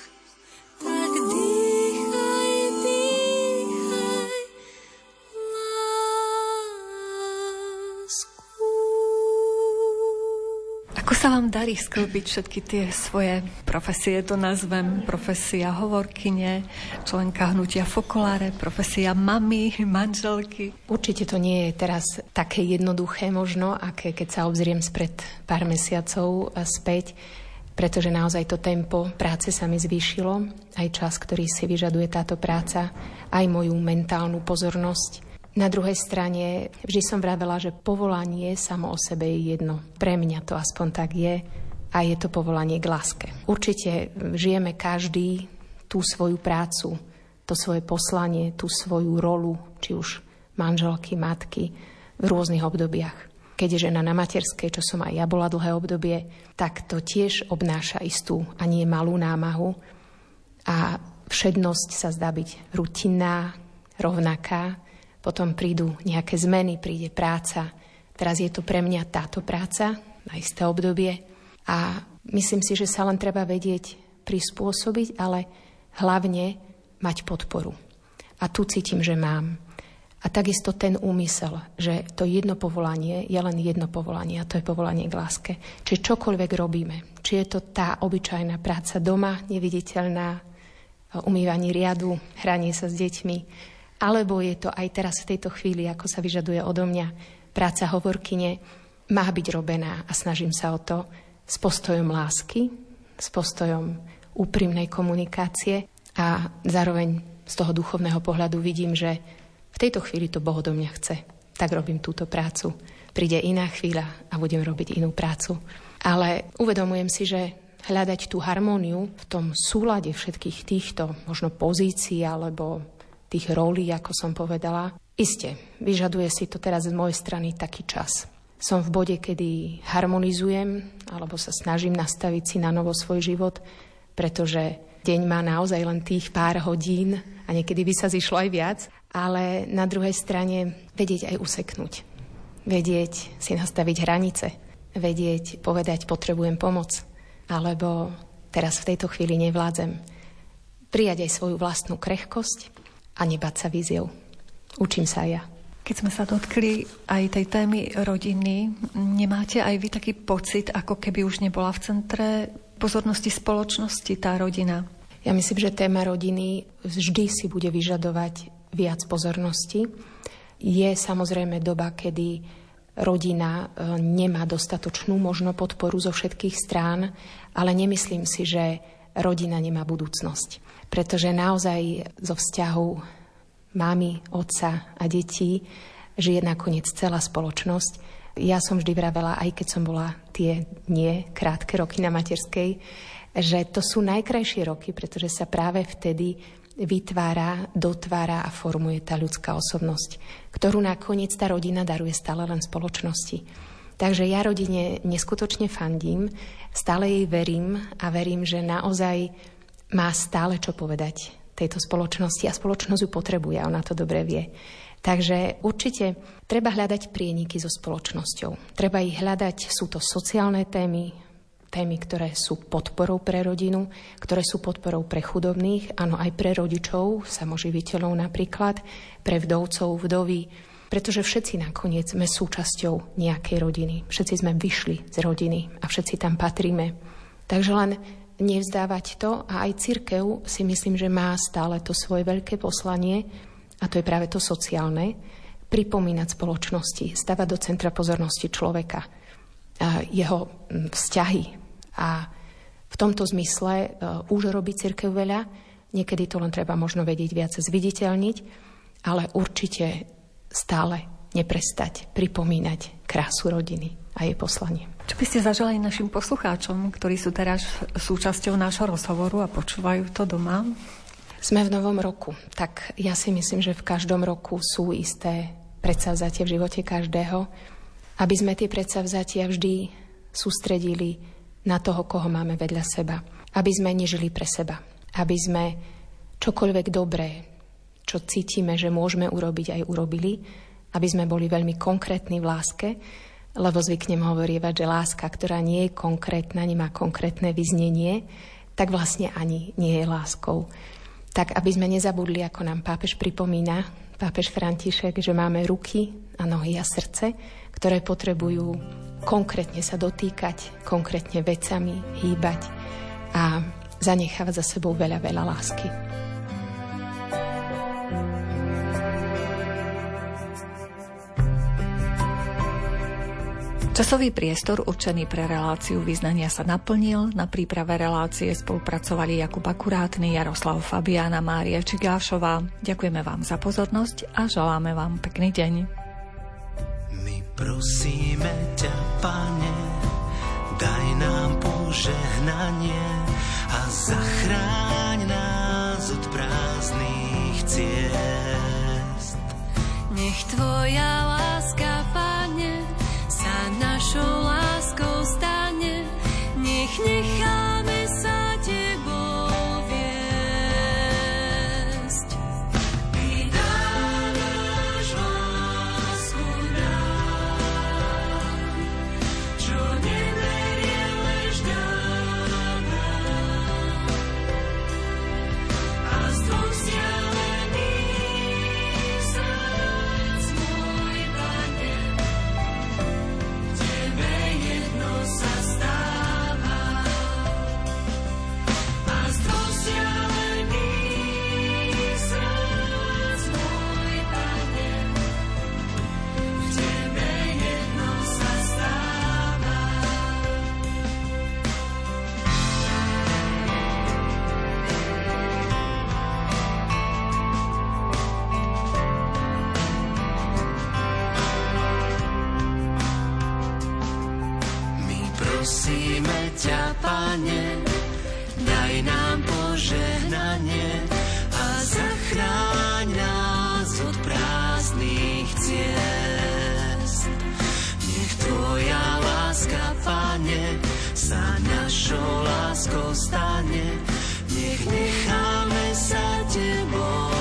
Tak dýchaj, dýchaj lásku. Ako sa sa vám darí sklbiť všetky tie svoje profesie, to nazvem profesia hovorkyne, členka hnutia Fokoláre, profesia mamy, manželky? Určite to nie je teraz také jednoduché možno, aké keď sa obzriem spred pár mesiacov späť, pretože naozaj to tempo práce sa mi zvýšilo, aj čas, ktorý si vyžaduje táto práca, aj moju mentálnu pozornosť na druhej strane vždy som vravela, že povolanie samo o sebe je jedno. Pre mňa to aspoň tak je a je to povolanie k láske. Určite žijeme každý tú svoju prácu, to svoje poslanie, tú svoju rolu, či už manželky, matky, v rôznych obdobiach. Keď je žena na materskej, čo som aj ja bola dlhé obdobie, tak to tiež obnáša istú a nie malú námahu. A všednosť sa zdá byť rutinná, rovnaká, potom prídu nejaké zmeny, príde práca. Teraz je to pre mňa táto práca na isté obdobie a myslím si, že sa len treba vedieť prispôsobiť, ale hlavne mať podporu. A tu cítim, že mám. A takisto ten úmysel, že to jedno povolanie je len jedno povolanie a to je povolanie k láske. Čiže čokoľvek robíme, či je to tá obyčajná práca doma, neviditeľná, umývanie riadu, hranie sa s deťmi, alebo je to aj teraz v tejto chvíli, ako sa vyžaduje odo mňa práca hovorkyne, má byť robená a snažím sa o to s postojom lásky, s postojom úprimnej komunikácie a zároveň z toho duchovného pohľadu vidím, že v tejto chvíli to Boh do mňa chce. Tak robím túto prácu. Príde iná chvíľa a budem robiť inú prácu. Ale uvedomujem si, že hľadať tú harmóniu v tom súlade všetkých týchto možno pozícií alebo tých rolí, ako som povedala. Isté, vyžaduje si to teraz z mojej strany taký čas. Som v bode, kedy harmonizujem alebo sa snažím nastaviť si na novo svoj život, pretože deň má naozaj len tých pár hodín a niekedy by sa zišlo aj viac, ale na druhej strane vedieť aj useknúť. Vedieť si nastaviť hranice. Vedieť povedať potrebujem pomoc. Alebo teraz v tejto chvíli nevládzem. Prijať aj svoju vlastnú krehkosť a nebať sa víziou. Učím sa aj ja. Keď sme sa dotkli aj tej témy rodiny, nemáte aj vy taký pocit, ako keby už nebola v centre pozornosti spoločnosti tá rodina? Ja myslím, že téma rodiny vždy si bude vyžadovať viac pozornosti. Je samozrejme doba, kedy rodina e, nemá dostatočnú možno podporu zo všetkých strán, ale nemyslím si, že rodina nemá budúcnosť pretože naozaj zo vzťahu mamy, otca a detí žije nakoniec celá spoločnosť. Ja som vždy vravela, aj keď som bola tie nie krátke roky na materskej, že to sú najkrajšie roky, pretože sa práve vtedy vytvára, dotvára a formuje tá ľudská osobnosť, ktorú nakoniec tá rodina daruje stále len spoločnosti. Takže ja rodine neskutočne fandím, stále jej verím a verím, že naozaj má stále čo povedať tejto spoločnosti a spoločnosť ju potrebuje ona to dobre vie. Takže určite treba hľadať prieniky so spoločnosťou. Treba ich hľadať, sú to sociálne témy, témy, ktoré sú podporou pre rodinu, ktoré sú podporou pre chudobných, áno aj pre rodičov, samoživiteľov napríklad, pre vdovcov, vdovy, pretože všetci nakoniec sme súčasťou nejakej rodiny. Všetci sme vyšli z rodiny a všetci tam patríme. Takže len nevzdávať to a aj cirkev si myslím, že má stále to svoje veľké poslanie a to je práve to sociálne, pripomínať spoločnosti, stavať do centra pozornosti človeka, jeho vzťahy. A v tomto zmysle e, už robí cirkev veľa, niekedy to len treba možno vedieť viac zviditeľniť, ale určite stále neprestať pripomínať krásu rodiny a jej poslanie. Čo by ste zažali našim poslucháčom, ktorí sú teraz súčasťou nášho rozhovoru a počúvajú to doma? Sme v novom roku, tak ja si myslím, že v každom roku sú isté predsavzatie v živote každého, aby sme tie predsavzatia vždy sústredili na toho, koho máme vedľa seba. Aby sme nežili pre seba. Aby sme čokoľvek dobré, čo cítime, že môžeme urobiť, aj urobili. Aby sme boli veľmi konkrétni v láske lebo zvyknem hovorievať, že láska, ktorá nie je konkrétna, nemá konkrétne vyznenie, tak vlastne ani nie je láskou. Tak aby sme nezabudli, ako nám pápež pripomína pápež František, že máme ruky a nohy a srdce, ktoré potrebujú konkrétne sa dotýkať, konkrétne vecami hýbať a zanechávať za sebou veľa, veľa lásky. Časový priestor určený pre reláciu význania sa naplnil. Na príprave relácie spolupracovali Jakub Akurátny, Jaroslav Fabiana, Mária Čigášová. Ďakujeme vám za pozornosť a želáme vám pekný deň. My prosíme ťa, Pane, daj nám požehnanie a zachráň nás od prázdnych ciest. Nech Tvoja láska, našou láskou stane, nech necháme prosíme ťa, Pane, daj nám požehnanie a zachráň nás od prázdnych ciest. Nech Tvoja láska, Pane, sa našou láskou stane, nech necháme sa Tebou